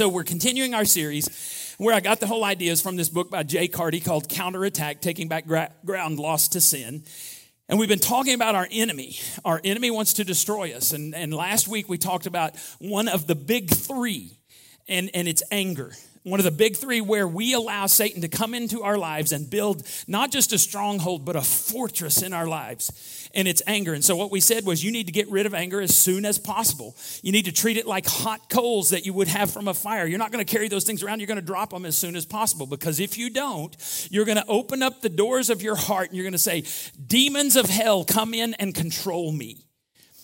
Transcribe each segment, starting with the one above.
So we're continuing our series where I got the whole idea is from this book by Jay Carty called Counterattack, Taking Back Gra- Ground Lost to Sin. And we've been talking about our enemy. Our enemy wants to destroy us. And, and last week we talked about one of the big three, and, and it's anger one of the big three where we allow Satan to come into our lives and build not just a stronghold, but a fortress in our lives. And it's anger. And so, what we said was you need to get rid of anger as soon as possible. You need to treat it like hot coals that you would have from a fire. You're not going to carry those things around. You're going to drop them as soon as possible. Because if you don't, you're going to open up the doors of your heart and you're going to say, Demons of hell, come in and control me.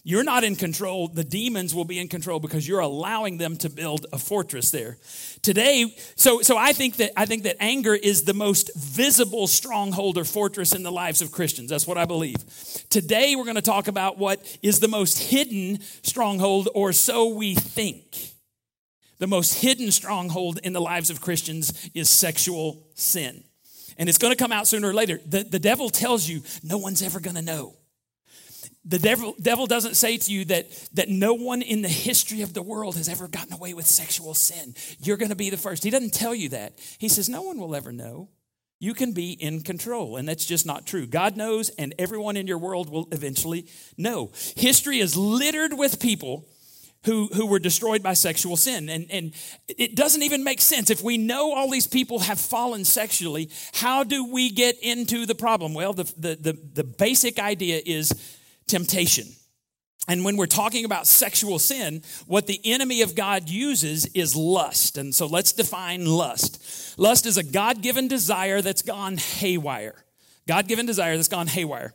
You're not in control. The demons will be in control because you're allowing them to build a fortress there. Today, so so I think that I think that anger is the most visible stronghold or fortress in the lives of Christians. That's what I believe. Today we're going to talk about what is the most hidden stronghold or so we think. The most hidden stronghold in the lives of Christians is sexual sin. And it's going to come out sooner or later. The, the devil tells you no one's ever going to know. The devil, devil doesn't say to you that, that no one in the history of the world has ever gotten away with sexual sin. You're going to be the first. He doesn't tell you that. He says, No one will ever know. You can be in control, and that's just not true. God knows, and everyone in your world will eventually know. History is littered with people who, who were destroyed by sexual sin. And, and it doesn't even make sense. If we know all these people have fallen sexually, how do we get into the problem? Well, the, the, the, the basic idea is temptation. And when we're talking about sexual sin, what the enemy of God uses is lust. And so let's define lust. Lust is a God given desire that's gone haywire. God given desire that's gone haywire.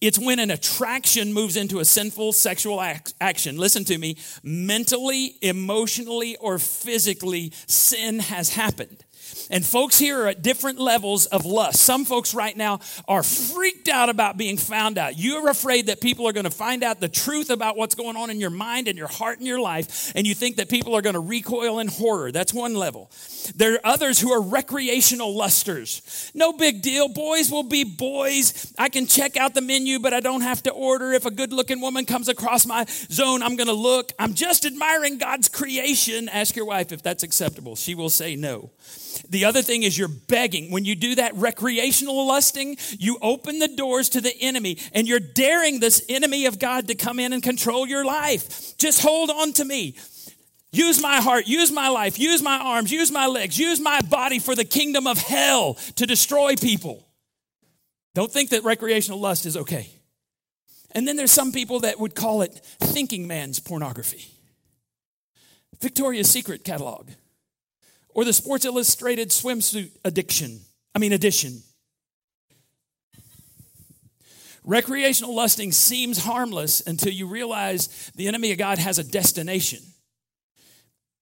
It's when an attraction moves into a sinful sexual action. Listen to me. Mentally, emotionally, or physically, sin has happened. And folks here are at different levels of lust. Some folks right now are freaked out about being found out. You're afraid that people are going to find out the truth about what's going on in your mind and your heart and your life, and you think that people are going to recoil in horror. That's one level. There are others who are recreational lusters. No big deal. Boys will be boys. I can check out the menu, but I don't have to order. If a good looking woman comes across my zone, I'm going to look. I'm just admiring God's creation. Ask your wife if that's acceptable. She will say no. The other thing is you're begging. When you do that recreational lusting, you open the doors to the enemy and you're daring this enemy of God to come in and control your life. Just hold on to me. Use my heart, use my life, use my arms, use my legs, use my body for the kingdom of hell to destroy people. Don't think that recreational lust is okay. And then there's some people that would call it thinking man's pornography. Victoria's Secret catalog or the Sports Illustrated swimsuit addiction. I mean, edition. Recreational lusting seems harmless until you realize the enemy of God has a destination.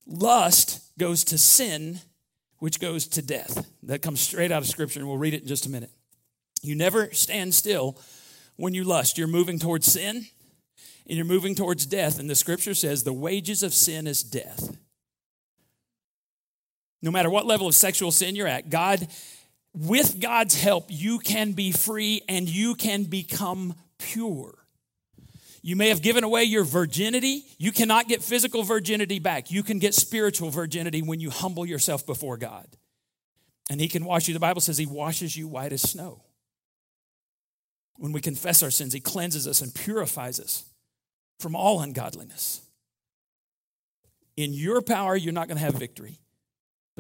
Lust goes to sin, which goes to death. That comes straight out of Scripture, and we'll read it in just a minute. You never stand still when you lust. You're moving towards sin and you're moving towards death. And the Scripture says the wages of sin is death. No matter what level of sexual sin you're at, God, with God's help, you can be free and you can become pure. You may have given away your virginity. You cannot get physical virginity back. You can get spiritual virginity when you humble yourself before God. And He can wash you. The Bible says He washes you white as snow. When we confess our sins, He cleanses us and purifies us from all ungodliness. In your power, you're not going to have victory.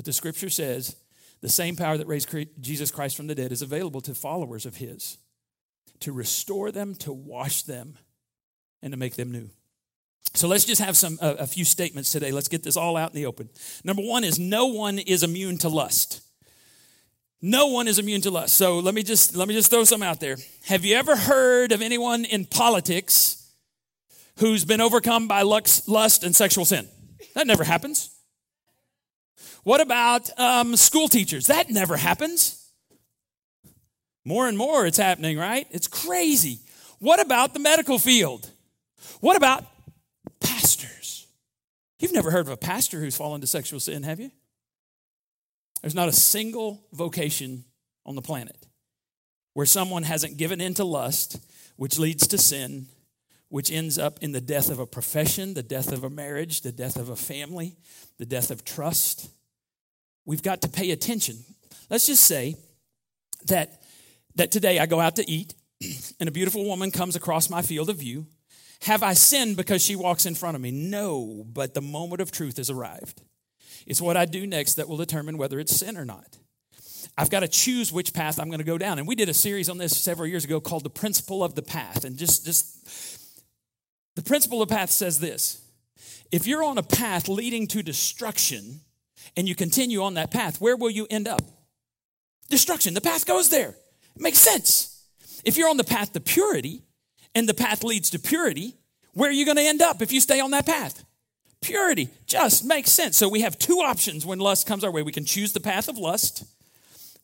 But the scripture says the same power that raised Jesus Christ from the dead is available to followers of his to restore them, to wash them, and to make them new. So let's just have some a, a few statements today. Let's get this all out in the open. Number 1 is no one is immune to lust. No one is immune to lust. So let me just let me just throw some out there. Have you ever heard of anyone in politics who's been overcome by lust and sexual sin? That never happens. What about um, school teachers? That never happens. More and more it's happening, right? It's crazy. What about the medical field? What about pastors? You've never heard of a pastor who's fallen to sexual sin, have you? There's not a single vocation on the planet where someone hasn't given in to lust, which leads to sin, which ends up in the death of a profession, the death of a marriage, the death of a family, the death of trust. We've got to pay attention. Let's just say that, that today I go out to eat and a beautiful woman comes across my field of view. Have I sinned because she walks in front of me? No, but the moment of truth has arrived. It's what I do next that will determine whether it's sin or not. I've got to choose which path I'm going to go down. And we did a series on this several years ago called The Principle of the Path. And just, just the principle of the path says this if you're on a path leading to destruction and you continue on that path, where will you end up? Destruction. The path goes there. It makes sense. If you're on the path to purity and the path leads to purity, where are you going to end up if you stay on that path? Purity just makes sense. So we have two options when lust comes our way. We can choose the path of lust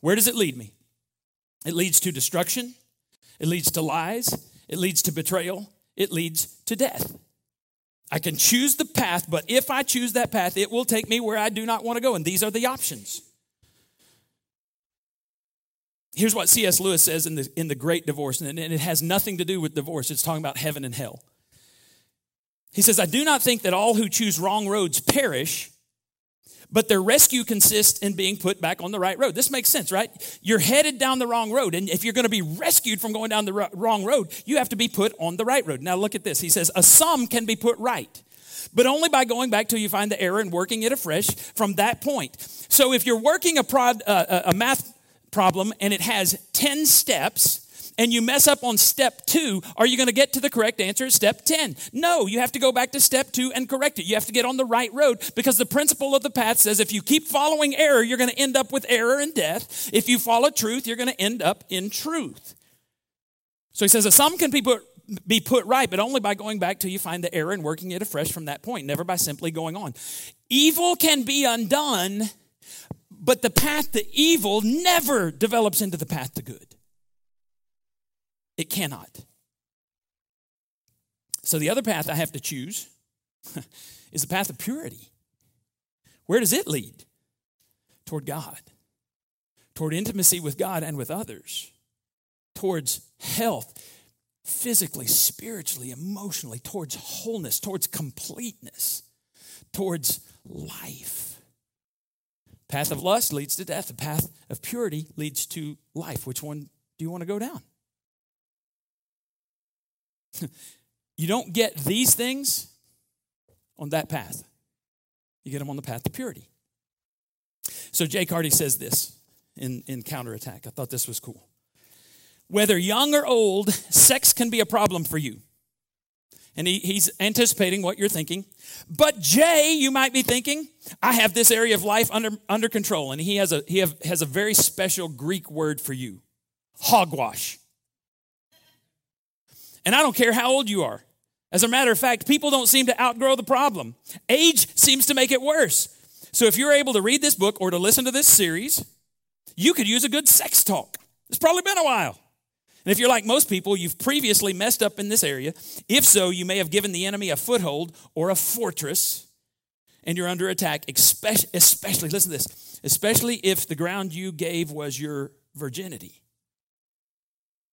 where does it lead me? It leads to destruction, it leads to lies, it leads to betrayal, it leads to death. I can choose the path, but if I choose that path, it will take me where I do not want to go. And these are the options. Here's what C.S. Lewis says in the, in the Great Divorce, and it has nothing to do with divorce. It's talking about heaven and hell. He says, I do not think that all who choose wrong roads perish, but their rescue consists in being put back on the right road. This makes sense, right? You're headed down the wrong road. And if you're going to be rescued from going down the wrong road, you have to be put on the right road. Now, look at this. He says, A sum can be put right, but only by going back till you find the error and working it afresh from that point. So if you're working a, prod, uh, a math problem and it has 10 steps, and you mess up on step two, are you going to get to the correct answer at step 10? No, you have to go back to step two and correct it. You have to get on the right road because the principle of the path says if you keep following error, you're going to end up with error and death. If you follow truth, you're going to end up in truth. So he says that sum can be put, be put right, but only by going back till you find the error and working it afresh from that point, never by simply going on. Evil can be undone, but the path to evil never develops into the path to good. It cannot. So the other path I have to choose is the path of purity. Where does it lead? Toward God, toward intimacy with God and with others, towards health, physically, spiritually, emotionally, towards wholeness, towards completeness, towards life. Path of lust leads to death. The path of purity leads to life. Which one do you want to go down? you don't get these things on that path. You get them on the path to purity. So Jay Carty says this in, in Counterattack. I thought this was cool. Whether young or old, sex can be a problem for you. And he, he's anticipating what you're thinking. But Jay, you might be thinking, I have this area of life under, under control. And he has a, he have, has a very special Greek word for you hogwash. And I don't care how old you are. As a matter of fact, people don't seem to outgrow the problem. Age seems to make it worse. So if you're able to read this book or to listen to this series, you could use a good sex talk. It's probably been a while. And if you're like most people, you've previously messed up in this area. If so, you may have given the enemy a foothold or a fortress, and you're under attack, especially, especially listen to this, especially if the ground you gave was your virginity.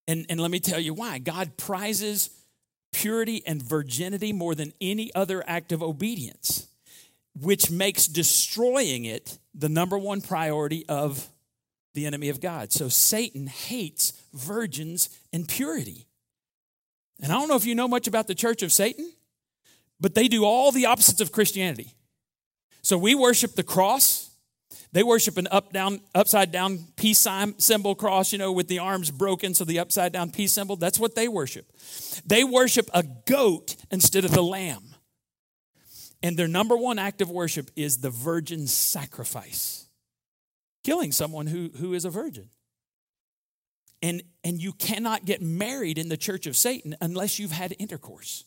And, and let me tell you why. God prizes purity and virginity more than any other act of obedience, which makes destroying it the number one priority of the enemy of God. So Satan hates virgins and purity. And I don't know if you know much about the church of Satan, but they do all the opposites of Christianity. So we worship the cross, they worship an up down upside down peace symbol cross, you know, with the arms broken, so the upside down peace symbol. That's what they worship. They worship a goat instead of the lamb. And their number one act of worship is the virgin sacrifice. Killing someone who, who is a virgin. And, and you cannot get married in the church of Satan unless you've had intercourse.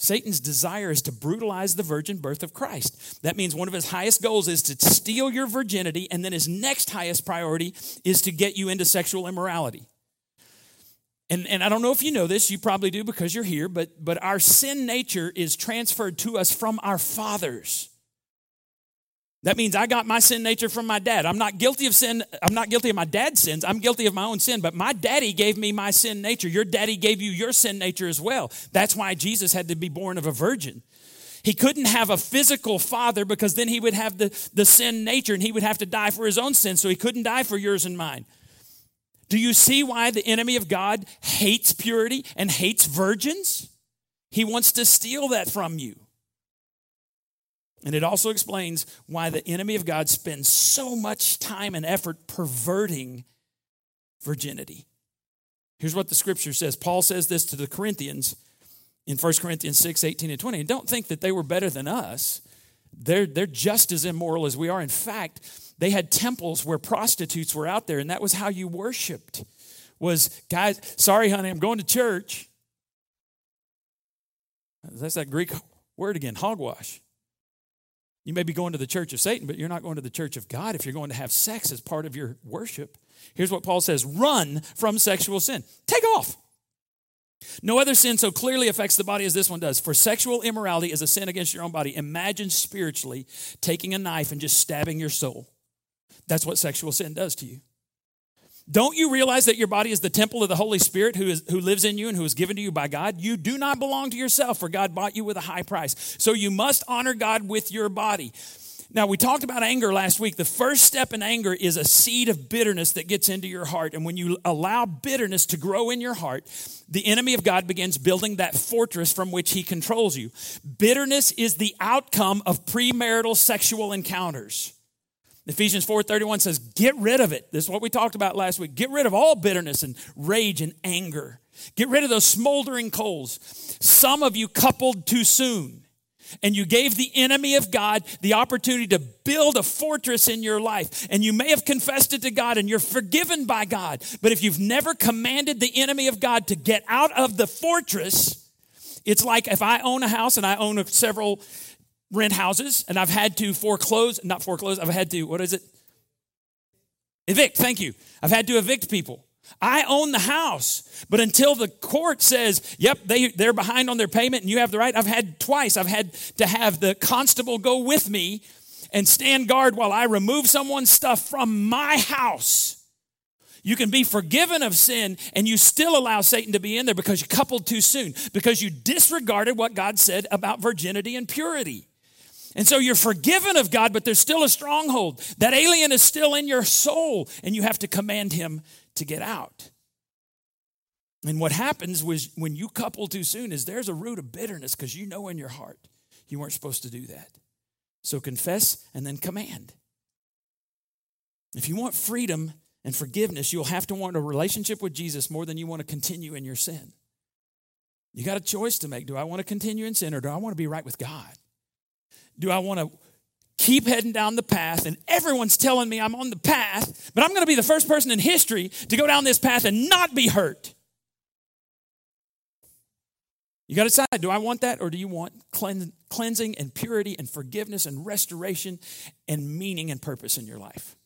Satan's desire is to brutalize the virgin birth of Christ. That means one of his highest goals is to steal your virginity, and then his next highest priority is to get you into sexual immorality. And, and I don't know if you know this, you probably do because you're here, but, but our sin nature is transferred to us from our fathers. That means I got my sin nature from my dad. I'm not guilty of sin. I'm not guilty of my dad's sins. I'm guilty of my own sin, but my daddy gave me my sin nature. Your daddy gave you your sin nature as well. That's why Jesus had to be born of a virgin. He couldn't have a physical father because then he would have the, the sin nature and he would have to die for his own sin, so he couldn't die for yours and mine. Do you see why the enemy of God hates purity and hates virgins? He wants to steal that from you. And it also explains why the enemy of God spends so much time and effort perverting virginity. Here's what the scripture says Paul says this to the Corinthians in 1 Corinthians 6 18 and 20. And don't think that they were better than us. They're, they're just as immoral as we are. In fact, they had temples where prostitutes were out there, and that was how you worshiped. Was, guys, sorry, honey, I'm going to church. That's that Greek word again, hogwash. You may be going to the church of Satan, but you're not going to the church of God if you're going to have sex as part of your worship. Here's what Paul says run from sexual sin. Take off. No other sin so clearly affects the body as this one does. For sexual immorality is a sin against your own body. Imagine spiritually taking a knife and just stabbing your soul. That's what sexual sin does to you. Don't you realize that your body is the temple of the Holy Spirit who, is, who lives in you and who is given to you by God? You do not belong to yourself, for God bought you with a high price. So you must honor God with your body. Now, we talked about anger last week. The first step in anger is a seed of bitterness that gets into your heart. And when you allow bitterness to grow in your heart, the enemy of God begins building that fortress from which he controls you. Bitterness is the outcome of premarital sexual encounters. Ephesians 4:31 says, "Get rid of it." This is what we talked about last week. Get rid of all bitterness and rage and anger. Get rid of those smoldering coals. Some of you coupled too soon and you gave the enemy of God the opportunity to build a fortress in your life. And you may have confessed it to God and you're forgiven by God. But if you've never commanded the enemy of God to get out of the fortress, it's like if I own a house and I own several rent houses and I've had to foreclose, not foreclose, I've had to, what is it? Evict, thank you. I've had to evict people. I own the house. But until the court says, yep, they, they're behind on their payment and you have the right, I've had twice, I've had to have the constable go with me and stand guard while I remove someone's stuff from my house. You can be forgiven of sin and you still allow Satan to be in there because you coupled too soon, because you disregarded what God said about virginity and purity. And so you're forgiven of God, but there's still a stronghold. That alien is still in your soul, and you have to command him to get out. And what happens was when you couple too soon is there's a root of bitterness because you know in your heart you weren't supposed to do that. So confess and then command. If you want freedom and forgiveness, you'll have to want a relationship with Jesus more than you want to continue in your sin. You got a choice to make. Do I want to continue in sin or do I want to be right with God? Do I want to keep heading down the path, and everyone's telling me I'm on the path, but I'm going to be the first person in history to go down this path and not be hurt. You got to decide do I want that or do you want cleansing and purity and forgiveness and restoration and meaning and purpose in your life?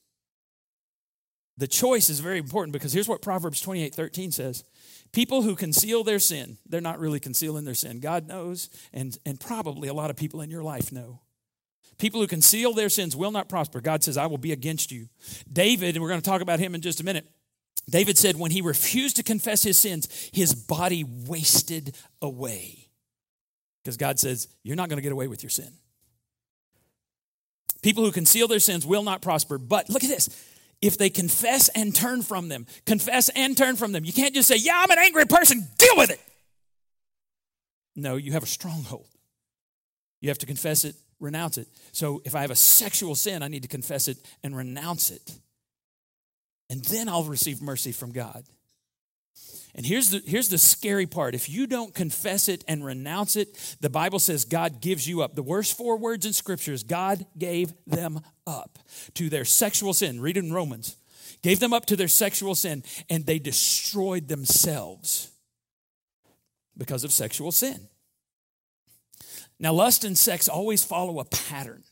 The choice is very important because here's what Proverbs 28 13 says People who conceal their sin, they're not really concealing their sin. God knows, and, and probably a lot of people in your life know. People who conceal their sins will not prosper. God says, I will be against you. David, and we're going to talk about him in just a minute. David said, when he refused to confess his sins, his body wasted away. Because God says, You're not going to get away with your sin. People who conceal their sins will not prosper. But look at this if they confess and turn from them, confess and turn from them. You can't just say, Yeah, I'm an angry person, deal with it. No, you have a stronghold. You have to confess it renounce it. So if I have a sexual sin, I need to confess it and renounce it. And then I'll receive mercy from God. And here's the, here's the scary part. If you don't confess it and renounce it, the Bible says God gives you up. The worst four words in Scripture is God gave them up to their sexual sin. Read it in Romans. Gave them up to their sexual sin, and they destroyed themselves because of sexual sin. Now, lust and sex always follow a pattern,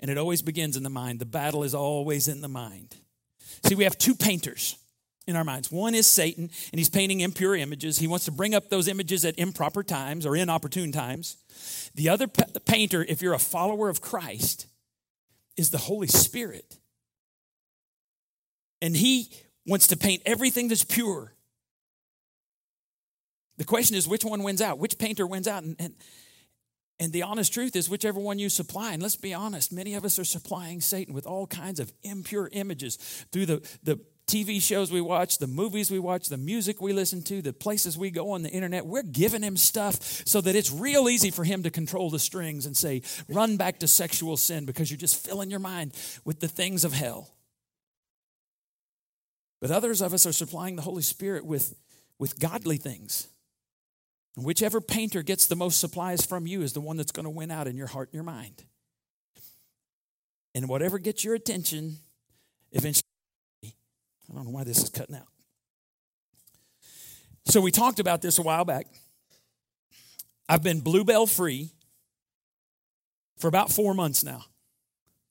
and it always begins in the mind. The battle is always in the mind. See, we have two painters in our minds. One is Satan, and he's painting impure images. He wants to bring up those images at improper times or inopportune times. The other painter, if you're a follower of Christ, is the Holy Spirit. And He wants to paint everything that's pure. The question is which one wins out? Which painter wins out? And, and, and the honest truth is, whichever one you supply, and let's be honest, many of us are supplying Satan with all kinds of impure images through the, the TV shows we watch, the movies we watch, the music we listen to, the places we go on the internet. We're giving him stuff so that it's real easy for him to control the strings and say, run back to sexual sin because you're just filling your mind with the things of hell. But others of us are supplying the Holy Spirit with, with godly things. And whichever painter gets the most supplies from you is the one that's going to win out in your heart and your mind. And whatever gets your attention, eventually I don't know why this is cutting out. So we talked about this a while back. I've been bluebell free for about four months now.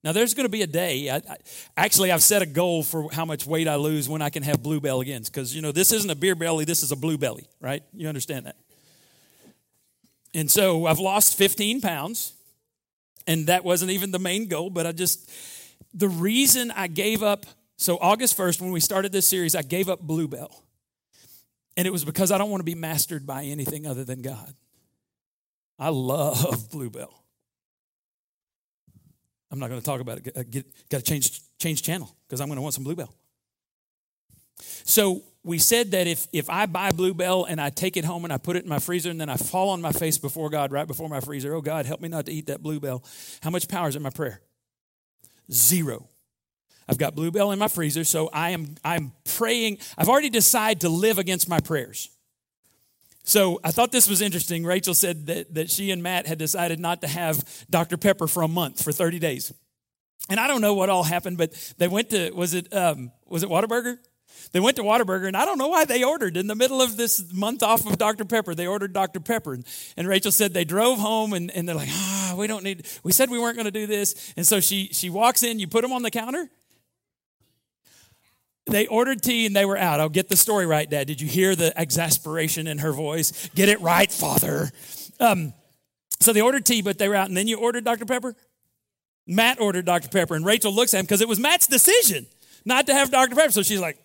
Now, there's going to be a day. I, I, actually, I've set a goal for how much weight I lose when I can have bluebell again. Because, you know, this isn't a beer belly, this is a blue belly, right? You understand that? And so I've lost 15 pounds. And that wasn't even the main goal, but I just, the reason I gave up so, August 1st, when we started this series, I gave up Bluebell. And it was because I don't want to be mastered by anything other than God. I love Bluebell. I'm not going to talk about it. Uh, get, got to change, change channel because I'm going to want some Bluebell. So we said that if, if I buy Bluebell and I take it home and I put it in my freezer and then I fall on my face before God right before my freezer, oh God, help me not to eat that Bluebell. How much power is in my prayer? Zero. I've got bluebell in my freezer, so I am I'm praying. I've already decided to live against my prayers. So I thought this was interesting. Rachel said that, that she and Matt had decided not to have Dr. Pepper for a month, for 30 days. And I don't know what all happened, but they went to, was it, um, was it Whataburger? They went to Whataburger, and I don't know why they ordered in the middle of this month off of Dr. Pepper. They ordered Dr. Pepper. And, and Rachel said they drove home, and, and they're like, ah, oh, we don't need, we said we weren't going to do this. And so she, she walks in, you put them on the counter, they ordered tea and they were out. I'll get the story right, Dad. Did you hear the exasperation in her voice? Get it right, Father. Um, so they ordered tea, but they were out. And then you ordered Dr. Pepper? Matt ordered Dr. Pepper, and Rachel looks at him because it was Matt's decision not to have Dr. Pepper. So she's like,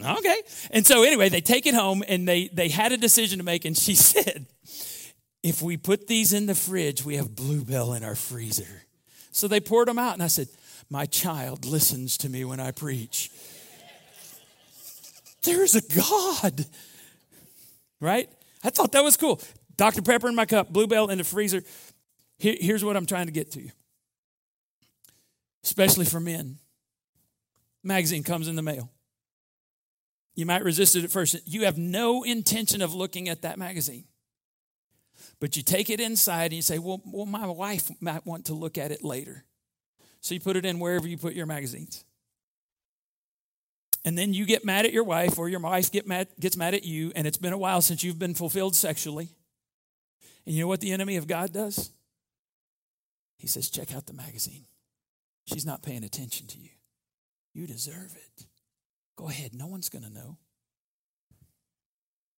okay. And so anyway, they take it home and they, they had a decision to make. And she said, if we put these in the fridge, we have Bluebell in our freezer. So they poured them out. And I said, my child listens to me when I preach. There's a God. Right? I thought that was cool. Dr. Pepper in my cup, Bluebell in the freezer. Here, here's what I'm trying to get to you, especially for men. Magazine comes in the mail. You might resist it at first. You have no intention of looking at that magazine. But you take it inside and you say, well, well, my wife might want to look at it later. So you put it in wherever you put your magazines and then you get mad at your wife or your wife get mad, gets mad at you and it's been a while since you've been fulfilled sexually. And you know what the enemy of god does? He says check out the magazine. She's not paying attention to you. You deserve it. Go ahead. No one's going to know.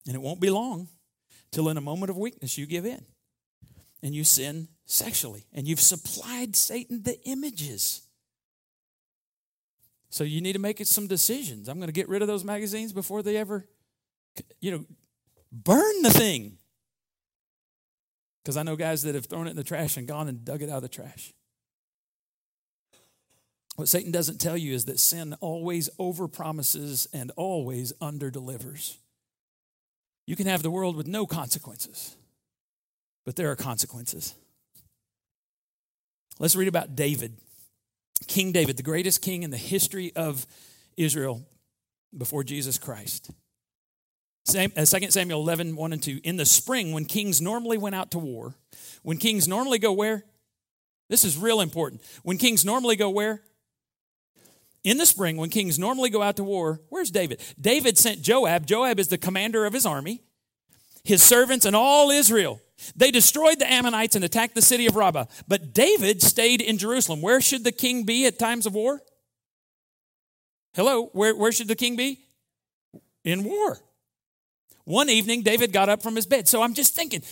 And it won't be long till in a moment of weakness you give in and you sin sexually and you've supplied satan the images so you need to make some decisions. I'm going to get rid of those magazines before they ever, you know, burn the thing. Because I know guys that have thrown it in the trash and gone and dug it out of the trash. What Satan doesn't tell you is that sin always overpromises and always underdelivers. You can have the world with no consequences, but there are consequences. Let's read about David. King David, the greatest king in the history of Israel before Jesus Christ. 2 uh, Samuel 11, 1 and 2. In the spring, when kings normally went out to war, when kings normally go where? This is real important. When kings normally go where? In the spring, when kings normally go out to war, where's David? David sent Joab. Joab is the commander of his army, his servants, and all Israel they destroyed the Ammonites and attacked the city of Rabbah. But David stayed in Jerusalem. Where should the king be at times of war? Hello, where, where should the king be? In war. One evening, David got up from his bed. So I'm just thinking,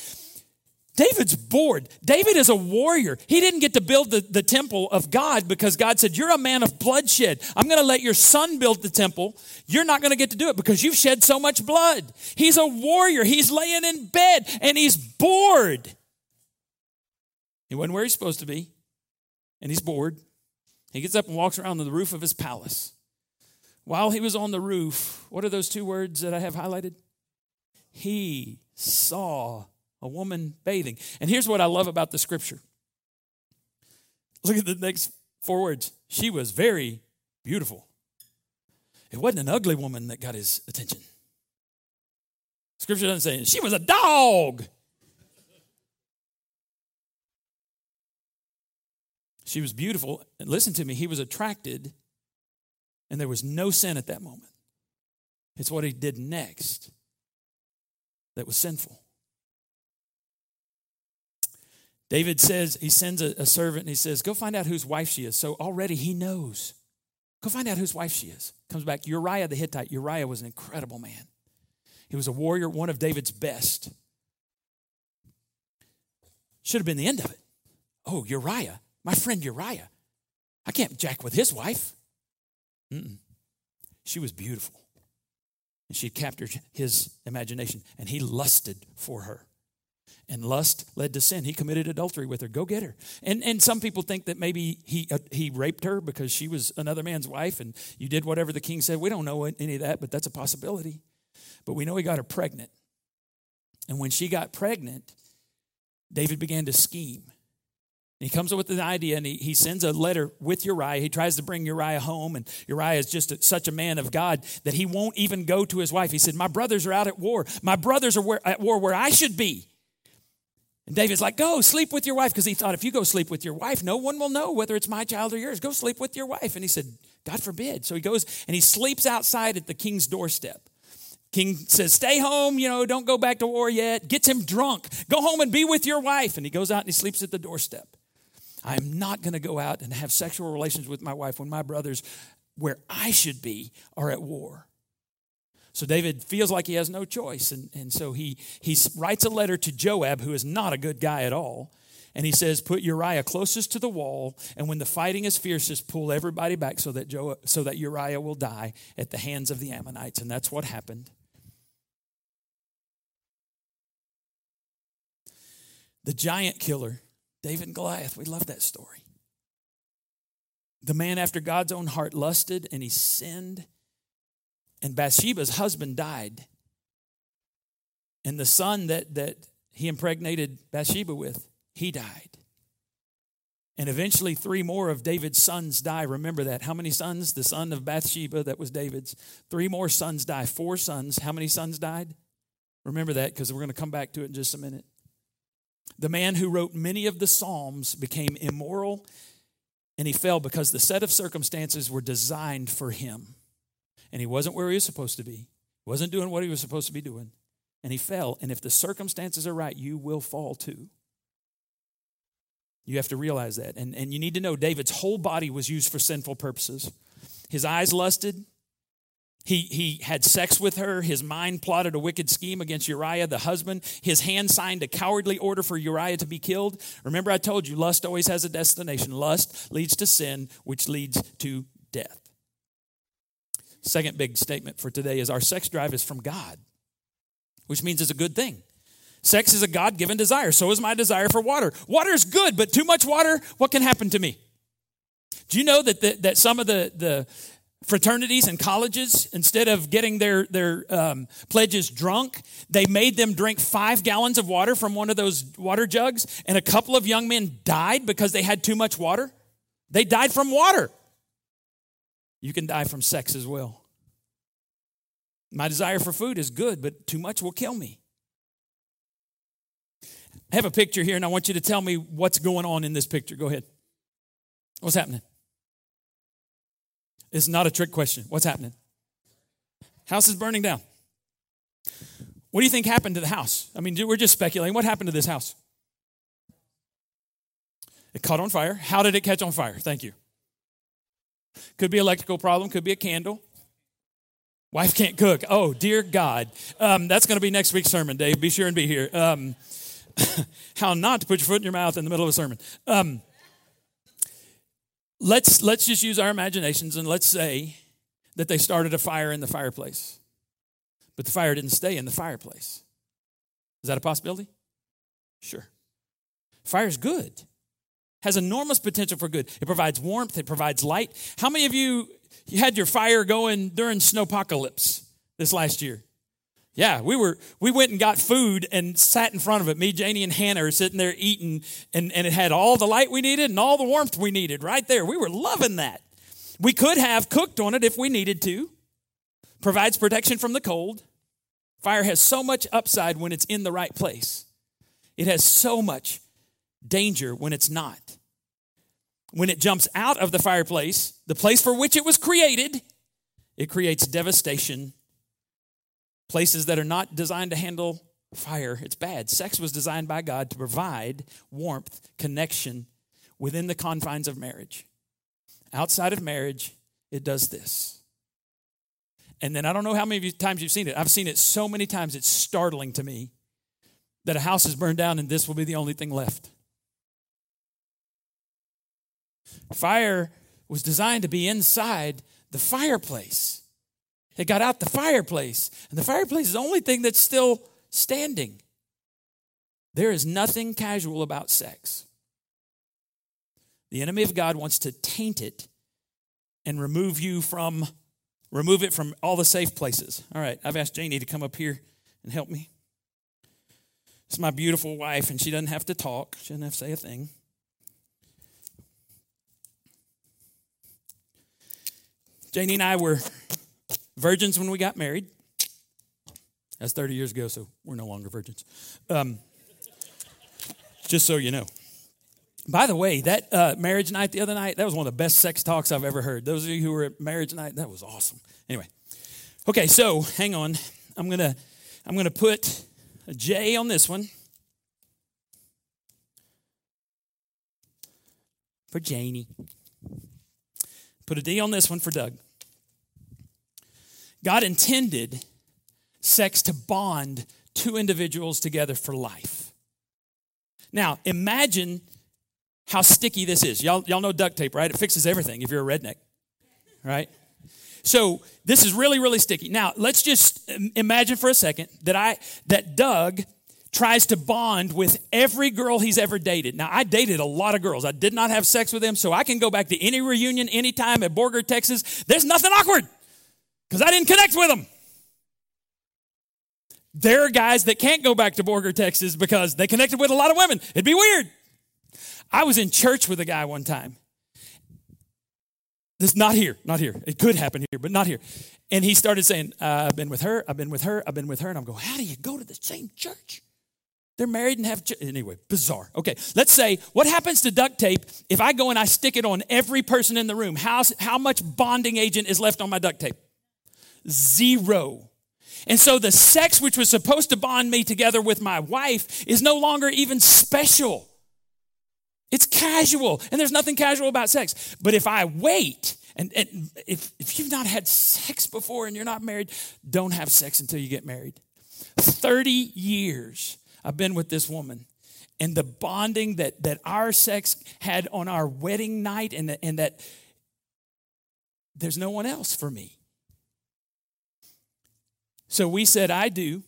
David's bored. David is a warrior. He didn't get to build the, the temple of God because God said, You're a man of bloodshed. I'm going to let your son build the temple. You're not going to get to do it because you've shed so much blood. He's a warrior. He's laying in bed and he's bored. He wasn't where he's supposed to be, and he's bored. He gets up and walks around the roof of his palace. While he was on the roof, what are those two words that I have highlighted? He saw a woman bathing. And here's what I love about the scripture. Look at the next four words. She was very beautiful. It wasn't an ugly woman that got his attention. Scripture doesn't say she was a dog. She was beautiful. And listen to me, he was attracted, and there was no sin at that moment. It's what he did next that was sinful. David says, he sends a, a, servant and he says, Go find out whose wife she is. So already he knows. Go find out whose wife she is. Comes back, Uriah the Hittite. Uriah was an incredible man. He was a warrior, one of David's best. Should have been the end of it. Oh, Uriah, my friend Uriah. I can't jack with his wife. Mm-mm. She was beautiful. And she captured his imagination, and he lusted for her and lust led to sin. He committed adultery with her. Go get her. And and some people think that maybe he uh, he raped her because she was another man's wife, and you did whatever the king said. We don't know any of that, but that's a possibility. But we know he got her pregnant, and when she got pregnant, David began to scheme. He comes up with an idea and he, he sends a letter with Uriah. He tries to bring Uriah home, and Uriah is just a, such a man of God that he won't even go to his wife. He said, My brothers are out at war. My brothers are where, at war where I should be. And David's like, go sleep with your wife. Because he thought, if you go sleep with your wife, no one will know whether it's my child or yours. Go sleep with your wife. And he said, God forbid. So he goes and he sleeps outside at the king's doorstep. King says, Stay home, you know, don't go back to war yet. Gets him drunk. Go home and be with your wife. And he goes out and he sleeps at the doorstep. I'm not going to go out and have sexual relations with my wife when my brothers, where I should be, are at war. So David feels like he has no choice. And, and so he, he writes a letter to Joab, who is not a good guy at all. And he says, Put Uriah closest to the wall, and when the fighting is fiercest, pull everybody back so that, jo- so that Uriah will die at the hands of the Ammonites. And that's what happened. The giant killer, David and Goliath, we love that story. The man after God's own heart lusted and he sinned and Bathsheba's husband died. And the son that, that he impregnated Bathsheba with, he died. And eventually, three more of David's sons die. Remember that. How many sons? The son of Bathsheba, that was David's. Three more sons die. Four sons. How many sons died? Remember that because we're going to come back to it in just a minute. The man who wrote many of the Psalms became immoral and he fell because the set of circumstances were designed for him and he wasn't where he was supposed to be. Wasn't doing what he was supposed to be doing. And he fell. And if the circumstances are right, you will fall too. You have to realize that. And, and you need to know David's whole body was used for sinful purposes. His eyes lusted. He, he had sex with her. His mind plotted a wicked scheme against Uriah, the husband. His hand signed a cowardly order for Uriah to be killed. Remember, I told you, lust always has a destination. Lust leads to sin, which leads to death. Second big statement for today is our sex drive is from God, which means it's a good thing. Sex is a God given desire. So is my desire for water. Water is good, but too much water, what can happen to me? Do you know that, the, that some of the, the fraternities and colleges, instead of getting their, their um, pledges drunk, they made them drink five gallons of water from one of those water jugs, and a couple of young men died because they had too much water? They died from water. You can die from sex as well. My desire for food is good, but too much will kill me. I have a picture here, and I want you to tell me what's going on in this picture. Go ahead. What's happening? It's not a trick question. What's happening? House is burning down. What do you think happened to the house? I mean, we're just speculating. What happened to this house? It caught on fire. How did it catch on fire? Thank you. Could be electrical problem, could be a candle. Wife can't cook. Oh, dear God. Um, that's going to be next week's sermon, Dave. Be sure and be here. Um, how not to put your foot in your mouth in the middle of a sermon. Um, let's let's just use our imaginations and let's say that they started a fire in the fireplace, but the fire didn't stay in the fireplace. Is that a possibility? Sure. Fire's good. Has enormous potential for good. It provides warmth, it provides light. How many of you, had your fire going during snowpocalypse this last year? Yeah, we were we went and got food and sat in front of it. Me, Janie, and Hannah are sitting there eating, and, and it had all the light we needed and all the warmth we needed right there. We were loving that. We could have cooked on it if we needed to. Provides protection from the cold. Fire has so much upside when it's in the right place. It has so much danger when it's not. When it jumps out of the fireplace, the place for which it was created, it creates devastation Places that are not designed to handle fire, it's bad. Sex was designed by God to provide warmth, connection within the confines of marriage. Outside of marriage, it does this. And then I don't know how many times you've seen it. I've seen it so many times, it's startling to me that a house is burned down and this will be the only thing left. Fire was designed to be inside the fireplace. It got out the fireplace, and the fireplace is the only thing that's still standing. There is nothing casual about sex. The enemy of God wants to taint it and remove you from remove it from all the safe places. All right, I've asked Janie to come up here and help me. It's my beautiful wife, and she doesn't have to talk. She doesn't have to say a thing. Janie and I were virgins when we got married. That's 30 years ago, so we're no longer virgins. Um, just so you know. By the way, that uh, marriage night the other night, that was one of the best sex talks I've ever heard. Those of you who were at marriage night, that was awesome. Anyway, okay, so hang on. I'm gonna I'm gonna put a J on this one for Janie. Put a D on this one for Doug. God intended sex to bond two individuals together for life. Now, imagine how sticky this is. Y'all, y'all know duct tape, right? It fixes everything if you're a redneck, right? So this is really, really sticky. Now, let's just imagine for a second that I that Doug tries to bond with every girl he's ever dated. Now, I dated a lot of girls. I did not have sex with them, so I can go back to any reunion anytime at Borger, Texas. There's nothing awkward because I didn't connect with them. There are guys that can't go back to Borger, Texas because they connected with a lot of women. It'd be weird. I was in church with a guy one time. This not here, not here. It could happen here, but not here. And he started saying, uh, "I've been with her. I've been with her. I've been with her." And I'm going, "How do you go to the same church?" They're married and have anyway. Bizarre. Okay, let's say what happens to duct tape if I go and I stick it on every person in the room? How how much bonding agent is left on my duct tape? Zero. And so the sex which was supposed to bond me together with my wife is no longer even special. It's casual, and there's nothing casual about sex. But if I wait, and, and if, if you've not had sex before and you're not married, don't have sex until you get married. 30 years I've been with this woman, and the bonding that, that our sex had on our wedding night, and, the, and that there's no one else for me. So we said, I do.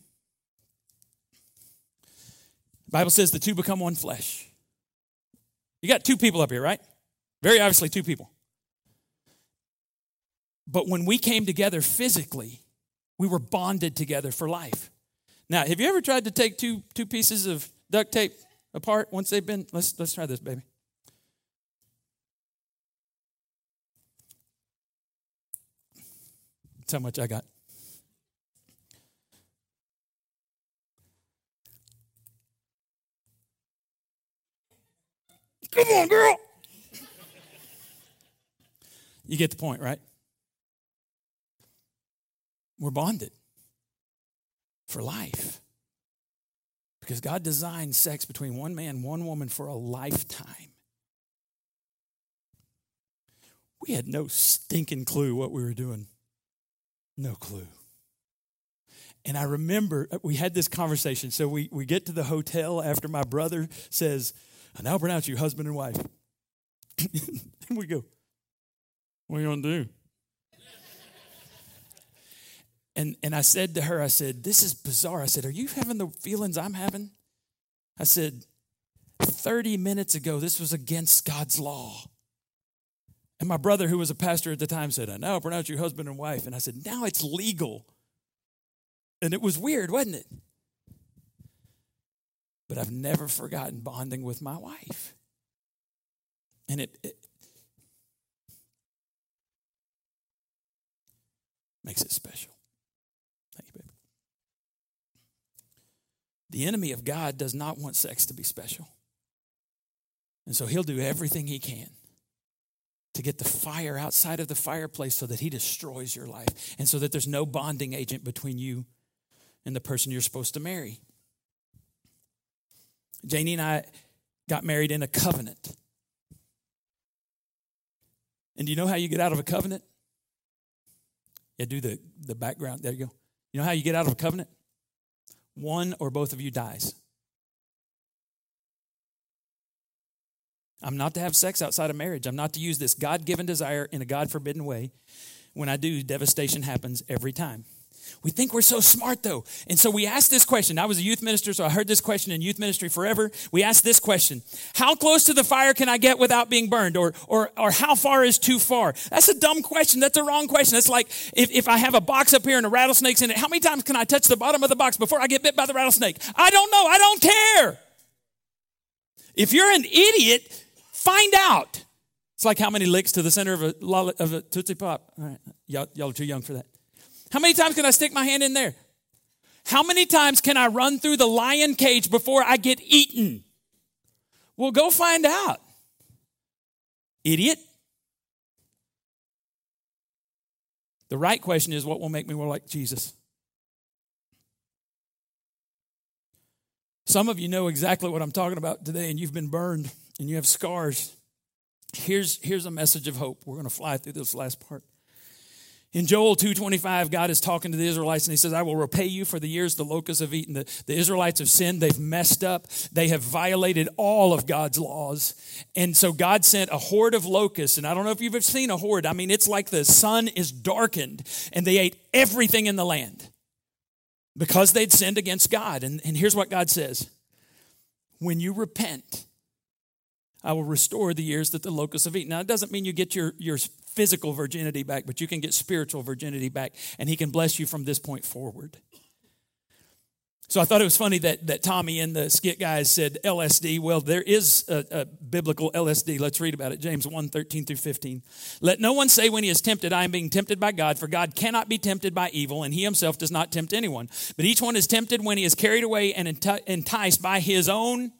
The Bible says the two become one flesh. You got two people up here, right? Very obviously, two people. But when we came together physically, we were bonded together for life. Now, have you ever tried to take two, two pieces of duct tape apart once they've been? Let's, let's try this, baby. That's how much I got. Come on, girl. You get the point, right? We're bonded for life. Because God designed sex between one man, one woman for a lifetime. We had no stinking clue what we were doing. No clue. And I remember uh, we had this conversation. So we, we get to the hotel after my brother says, I now pronounce you husband and wife. and we go, What are you going to do? And, and I said to her, I said, This is bizarre. I said, Are you having the feelings I'm having? I said, 30 minutes ago, this was against God's law. And my brother, who was a pastor at the time, said, I now pronounce you husband and wife. And I said, Now it's legal. And it was weird, wasn't it? But I've never forgotten bonding with my wife. And it, it makes it special. Thank you, baby. The enemy of God does not want sex to be special. And so he'll do everything he can to get the fire outside of the fireplace so that he destroys your life and so that there's no bonding agent between you and the person you're supposed to marry. Janie and I got married in a covenant. And do you know how you get out of a covenant? Yeah, do the, the background. There you go. You know how you get out of a covenant? One or both of you dies. I'm not to have sex outside of marriage. I'm not to use this God given desire in a God forbidden way. When I do, devastation happens every time. We think we're so smart though. And so we ask this question. I was a youth minister, so I heard this question in youth ministry forever. We ask this question How close to the fire can I get without being burned? Or, or, or how far is too far? That's a dumb question. That's a wrong question. It's like if, if I have a box up here and a rattlesnake's in it, how many times can I touch the bottom of the box before I get bit by the rattlesnake? I don't know. I don't care. If you're an idiot, find out. It's like how many licks to the center of a, of a Tootsie Pop. All right, y'all, y'all are too young for that. How many times can I stick my hand in there? How many times can I run through the lion cage before I get eaten? Well, go find out. Idiot. The right question is what will make me more like Jesus? Some of you know exactly what I'm talking about today, and you've been burned and you have scars. Here's, here's a message of hope. We're going to fly through this last part. In Joel 2.25, God is talking to the Israelites and he says, I will repay you for the years the locusts have eaten. The, the Israelites have sinned. They've messed up. They have violated all of God's laws. And so God sent a horde of locusts. And I don't know if you've ever seen a horde. I mean, it's like the sun is darkened and they ate everything in the land because they'd sinned against God. And, and here's what God says. When you repent, I will restore the years that the locusts have eaten. Now, it doesn't mean you get your, your physical virginity back, but you can get spiritual virginity back, and He can bless you from this point forward. So I thought it was funny that, that Tommy and the skit guys said LSD. Well, there is a, a, biblical LSD. Let's read about it. James 1 13 through 15. Let no one say when he is tempted, I am being tempted by God, for God cannot be tempted by evil, and he himself does not tempt anyone. But each one is tempted when he is carried away and enticed by his own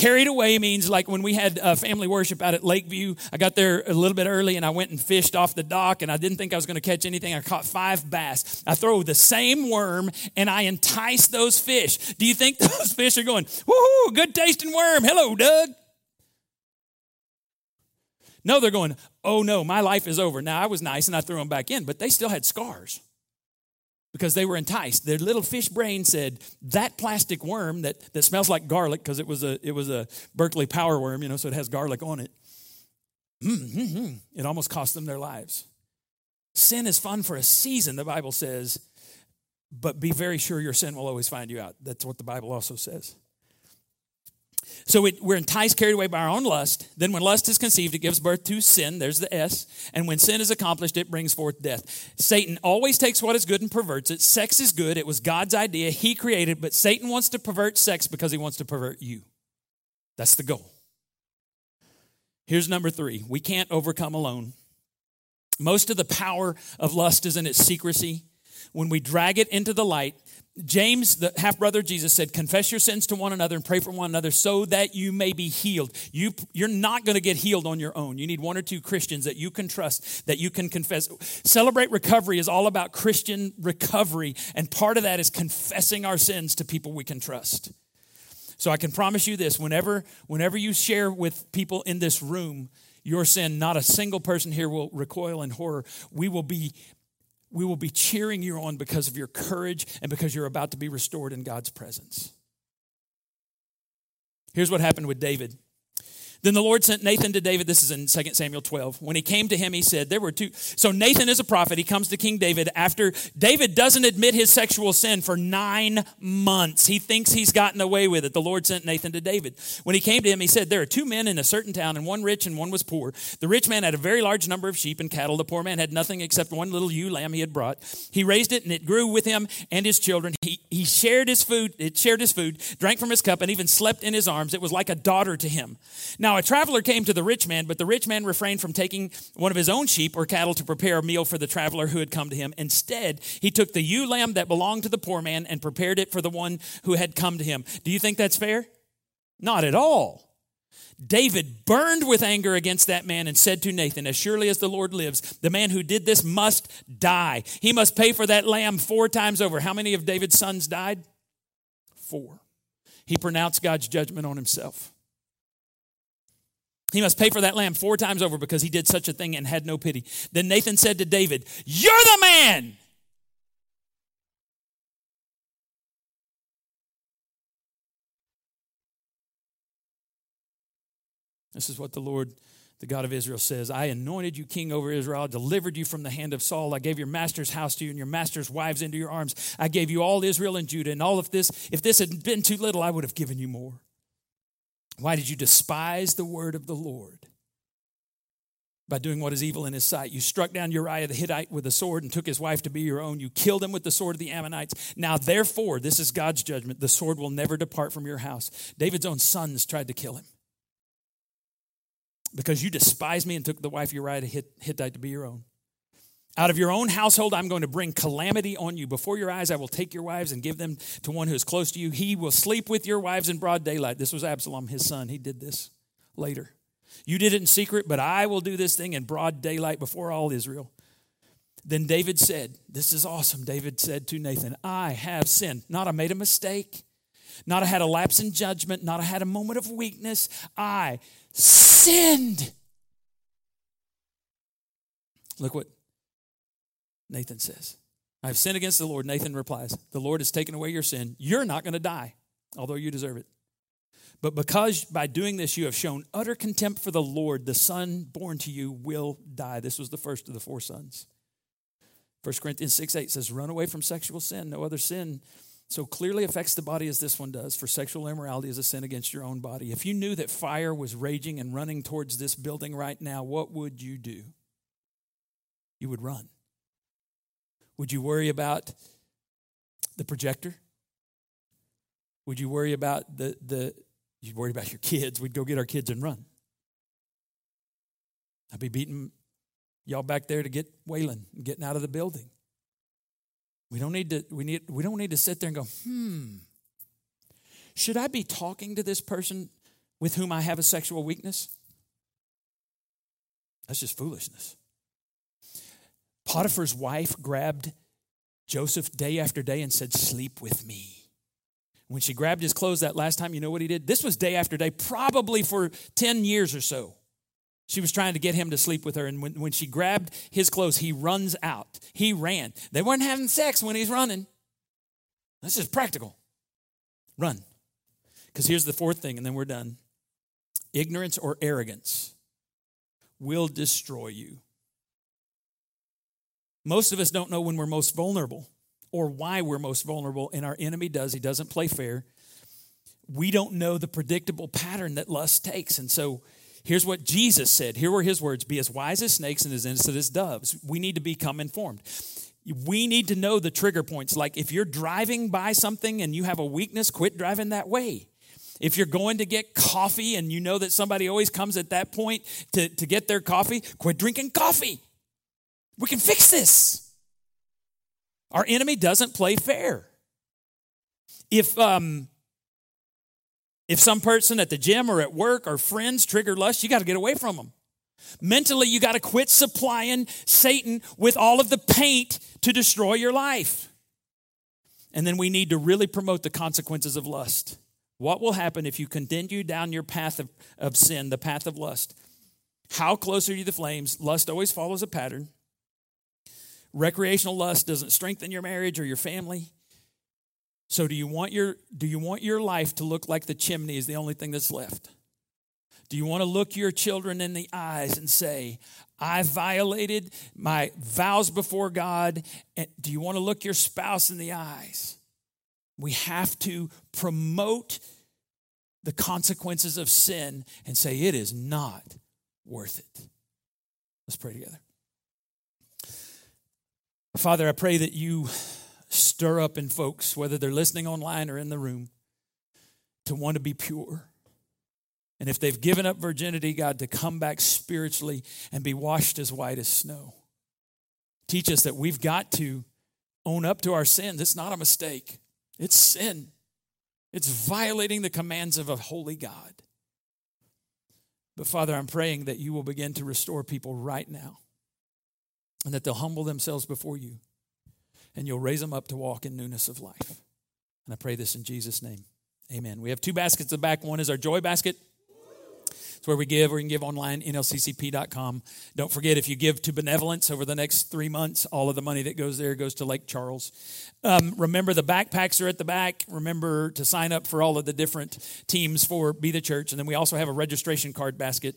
Carried away means like when we had uh, family worship out at Lakeview. I got there a little bit early and I went and fished off the dock and I didn't think I was going to catch anything. I caught five bass. I throw the same worm and I entice those fish. Do you think those fish are going, woohoo, good tasting worm. Hello, Doug. No, they're going, oh no, my life is over. Now I was nice and I threw them back in, but they still had scars because they were enticed. Their little fish brain said, that plastic worm that, that smells like garlic, because it was a it was a Berkley power worm, you know, so it has garlic on it. Mm-hmm. It almost cost them their lives. Sin is fun for a season, the Bible says, but be very sure your sin will always find you out. That's what the Bible also says. So it, we're enticed, carried away by our own lust. Then, when lust is conceived, it gives birth to sin. There's the S. And when sin is accomplished, it brings forth death. Satan always takes what is good and perverts it. Sex is good. It was God's idea. He created, but Satan wants to pervert sex because he wants to pervert you. That's the goal. Here's number three we can't overcome alone. Most of the power of lust is in its secrecy. When we drag it into the light, James, the half brother Jesus, said, Confess your sins to one another and pray for one another so that you may be healed. You, you're not going to get healed on your own. You need one or two Christians that you can trust, that you can confess. Celebrate Recovery is all about Christian recovery, and part of that is confessing our sins to people we can trust. So I can promise you this whenever, whenever you share with people in this room your sin, not a single person here will recoil in horror. We will be we will be cheering you on because of your courage and because you're about to be restored in God's presence. Here's what happened with David. Then the Lord sent Nathan to David. This is in 2 Samuel 12. When he came to him, he said, There were two. So Nathan is a prophet. He comes to King David after David doesn't admit his sexual sin for nine months. He thinks he's gotten away with it. The Lord sent Nathan to David. When he came to him, he said, There are two men in a certain town, and one rich and one was poor. The rich man had a very large number of sheep and cattle. The poor man had nothing except one little ewe lamb he had brought. He raised it, and it grew with him and his children. He, he shared his food, it shared his food, drank from his cup, and even slept in his arms. It was like a daughter to him. Now a traveler came to the rich man, but the rich man refrained from taking one of his own sheep or cattle to prepare a meal for the traveler who had come to him. Instead, he took the ewe lamb that belonged to the poor man and prepared it for the one who had come to him. Do you think that's fair? Not at all. David burned with anger against that man and said to Nathan, As surely as the Lord lives, the man who did this must die. He must pay for that lamb four times over. How many of David's sons died? Four. He pronounced God's judgment on himself. He must pay for that lamb four times over because he did such a thing and had no pity. Then Nathan said to David, You're the man! This is what the Lord, the God of Israel, says I anointed you king over Israel, I delivered you from the hand of Saul. I gave your master's house to you and your master's wives into your arms. I gave you all Israel and Judah, and all of this. If this had been too little, I would have given you more. Why did you despise the word of the Lord? By doing what is evil in his sight. You struck down Uriah the Hittite with a sword and took his wife to be your own. You killed him with the sword of the Ammonites. Now, therefore, this is God's judgment. The sword will never depart from your house. David's own sons tried to kill him. Because you despised me and took the wife of Uriah the Hittite to be your own. Out of your own household, I'm going to bring calamity on you. Before your eyes, I will take your wives and give them to one who is close to you. He will sleep with your wives in broad daylight. This was Absalom, his son. He did this later. You did it in secret, but I will do this thing in broad daylight before all Israel. Then David said, This is awesome. David said to Nathan, I have sinned. Not I made a mistake, not I had a lapse in judgment, not I had a moment of weakness. I sinned. Look what Nathan says. I have sinned against the Lord. Nathan replies, The Lord has taken away your sin. You're not going to die, although you deserve it. But because by doing this you have shown utter contempt for the Lord, the son born to you will die. This was the first of the four sons. 1 Corinthians 6 8 says, Run away from sexual sin. No other sin so clearly affects the body as this one does, for sexual immorality is a sin against your own body. If you knew that fire was raging and running towards this building right now, what would you do? You would run. Would you worry about the projector? Would you worry about the, the you'd worry about your kids? We'd go get our kids and run. I'd be beating y'all back there to get Waylon getting out of the building. We don't need to, we need, we don't need to sit there and go, hmm, should I be talking to this person with whom I have a sexual weakness? That's just foolishness. Potiphar's wife grabbed Joseph day after day and said, Sleep with me. When she grabbed his clothes that last time, you know what he did? This was day after day, probably for 10 years or so. She was trying to get him to sleep with her. And when, when she grabbed his clothes, he runs out. He ran. They weren't having sex when he's running. That's just practical. Run. Because here's the fourth thing, and then we're done ignorance or arrogance will destroy you. Most of us don't know when we're most vulnerable or why we're most vulnerable, and our enemy does. He doesn't play fair. We don't know the predictable pattern that lust takes. And so here's what Jesus said. Here were his words Be as wise as snakes and as innocent as doves. We need to become informed. We need to know the trigger points. Like if you're driving by something and you have a weakness, quit driving that way. If you're going to get coffee and you know that somebody always comes at that point to, to get their coffee, quit drinking coffee. We can fix this. Our enemy doesn't play fair. If um, if some person at the gym or at work or friends trigger lust, you got to get away from them. Mentally, you got to quit supplying Satan with all of the paint to destroy your life. And then we need to really promote the consequences of lust. What will happen if you continue down your path of, of sin, the path of lust? How close are you to the flames? Lust always follows a pattern. Recreational lust doesn't strengthen your marriage or your family. So do you want your do you want your life to look like the chimney is the only thing that's left? Do you want to look your children in the eyes and say, I violated my vows before God? And do you want to look your spouse in the eyes? We have to promote the consequences of sin and say, it is not worth it. Let's pray together. Father, I pray that you stir up in folks, whether they're listening online or in the room, to want to be pure. And if they've given up virginity, God, to come back spiritually and be washed as white as snow. Teach us that we've got to own up to our sins. It's not a mistake, it's sin. It's violating the commands of a holy God. But Father, I'm praying that you will begin to restore people right now and that they'll humble themselves before you and you'll raise them up to walk in newness of life. And I pray this in Jesus' name. Amen. We have two baskets at the back. One is our joy basket. It's where we give, or you can give online, nlccp.com. Don't forget, if you give to benevolence over the next three months, all of the money that goes there goes to Lake Charles. Um, remember, the backpacks are at the back. Remember to sign up for all of the different teams for Be the Church. And then we also have a registration card basket.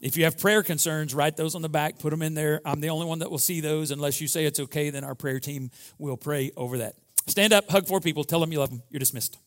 If you have prayer concerns, write those on the back, put them in there. I'm the only one that will see those. Unless you say it's okay, then our prayer team will pray over that. Stand up, hug four people, tell them you love them. You're dismissed.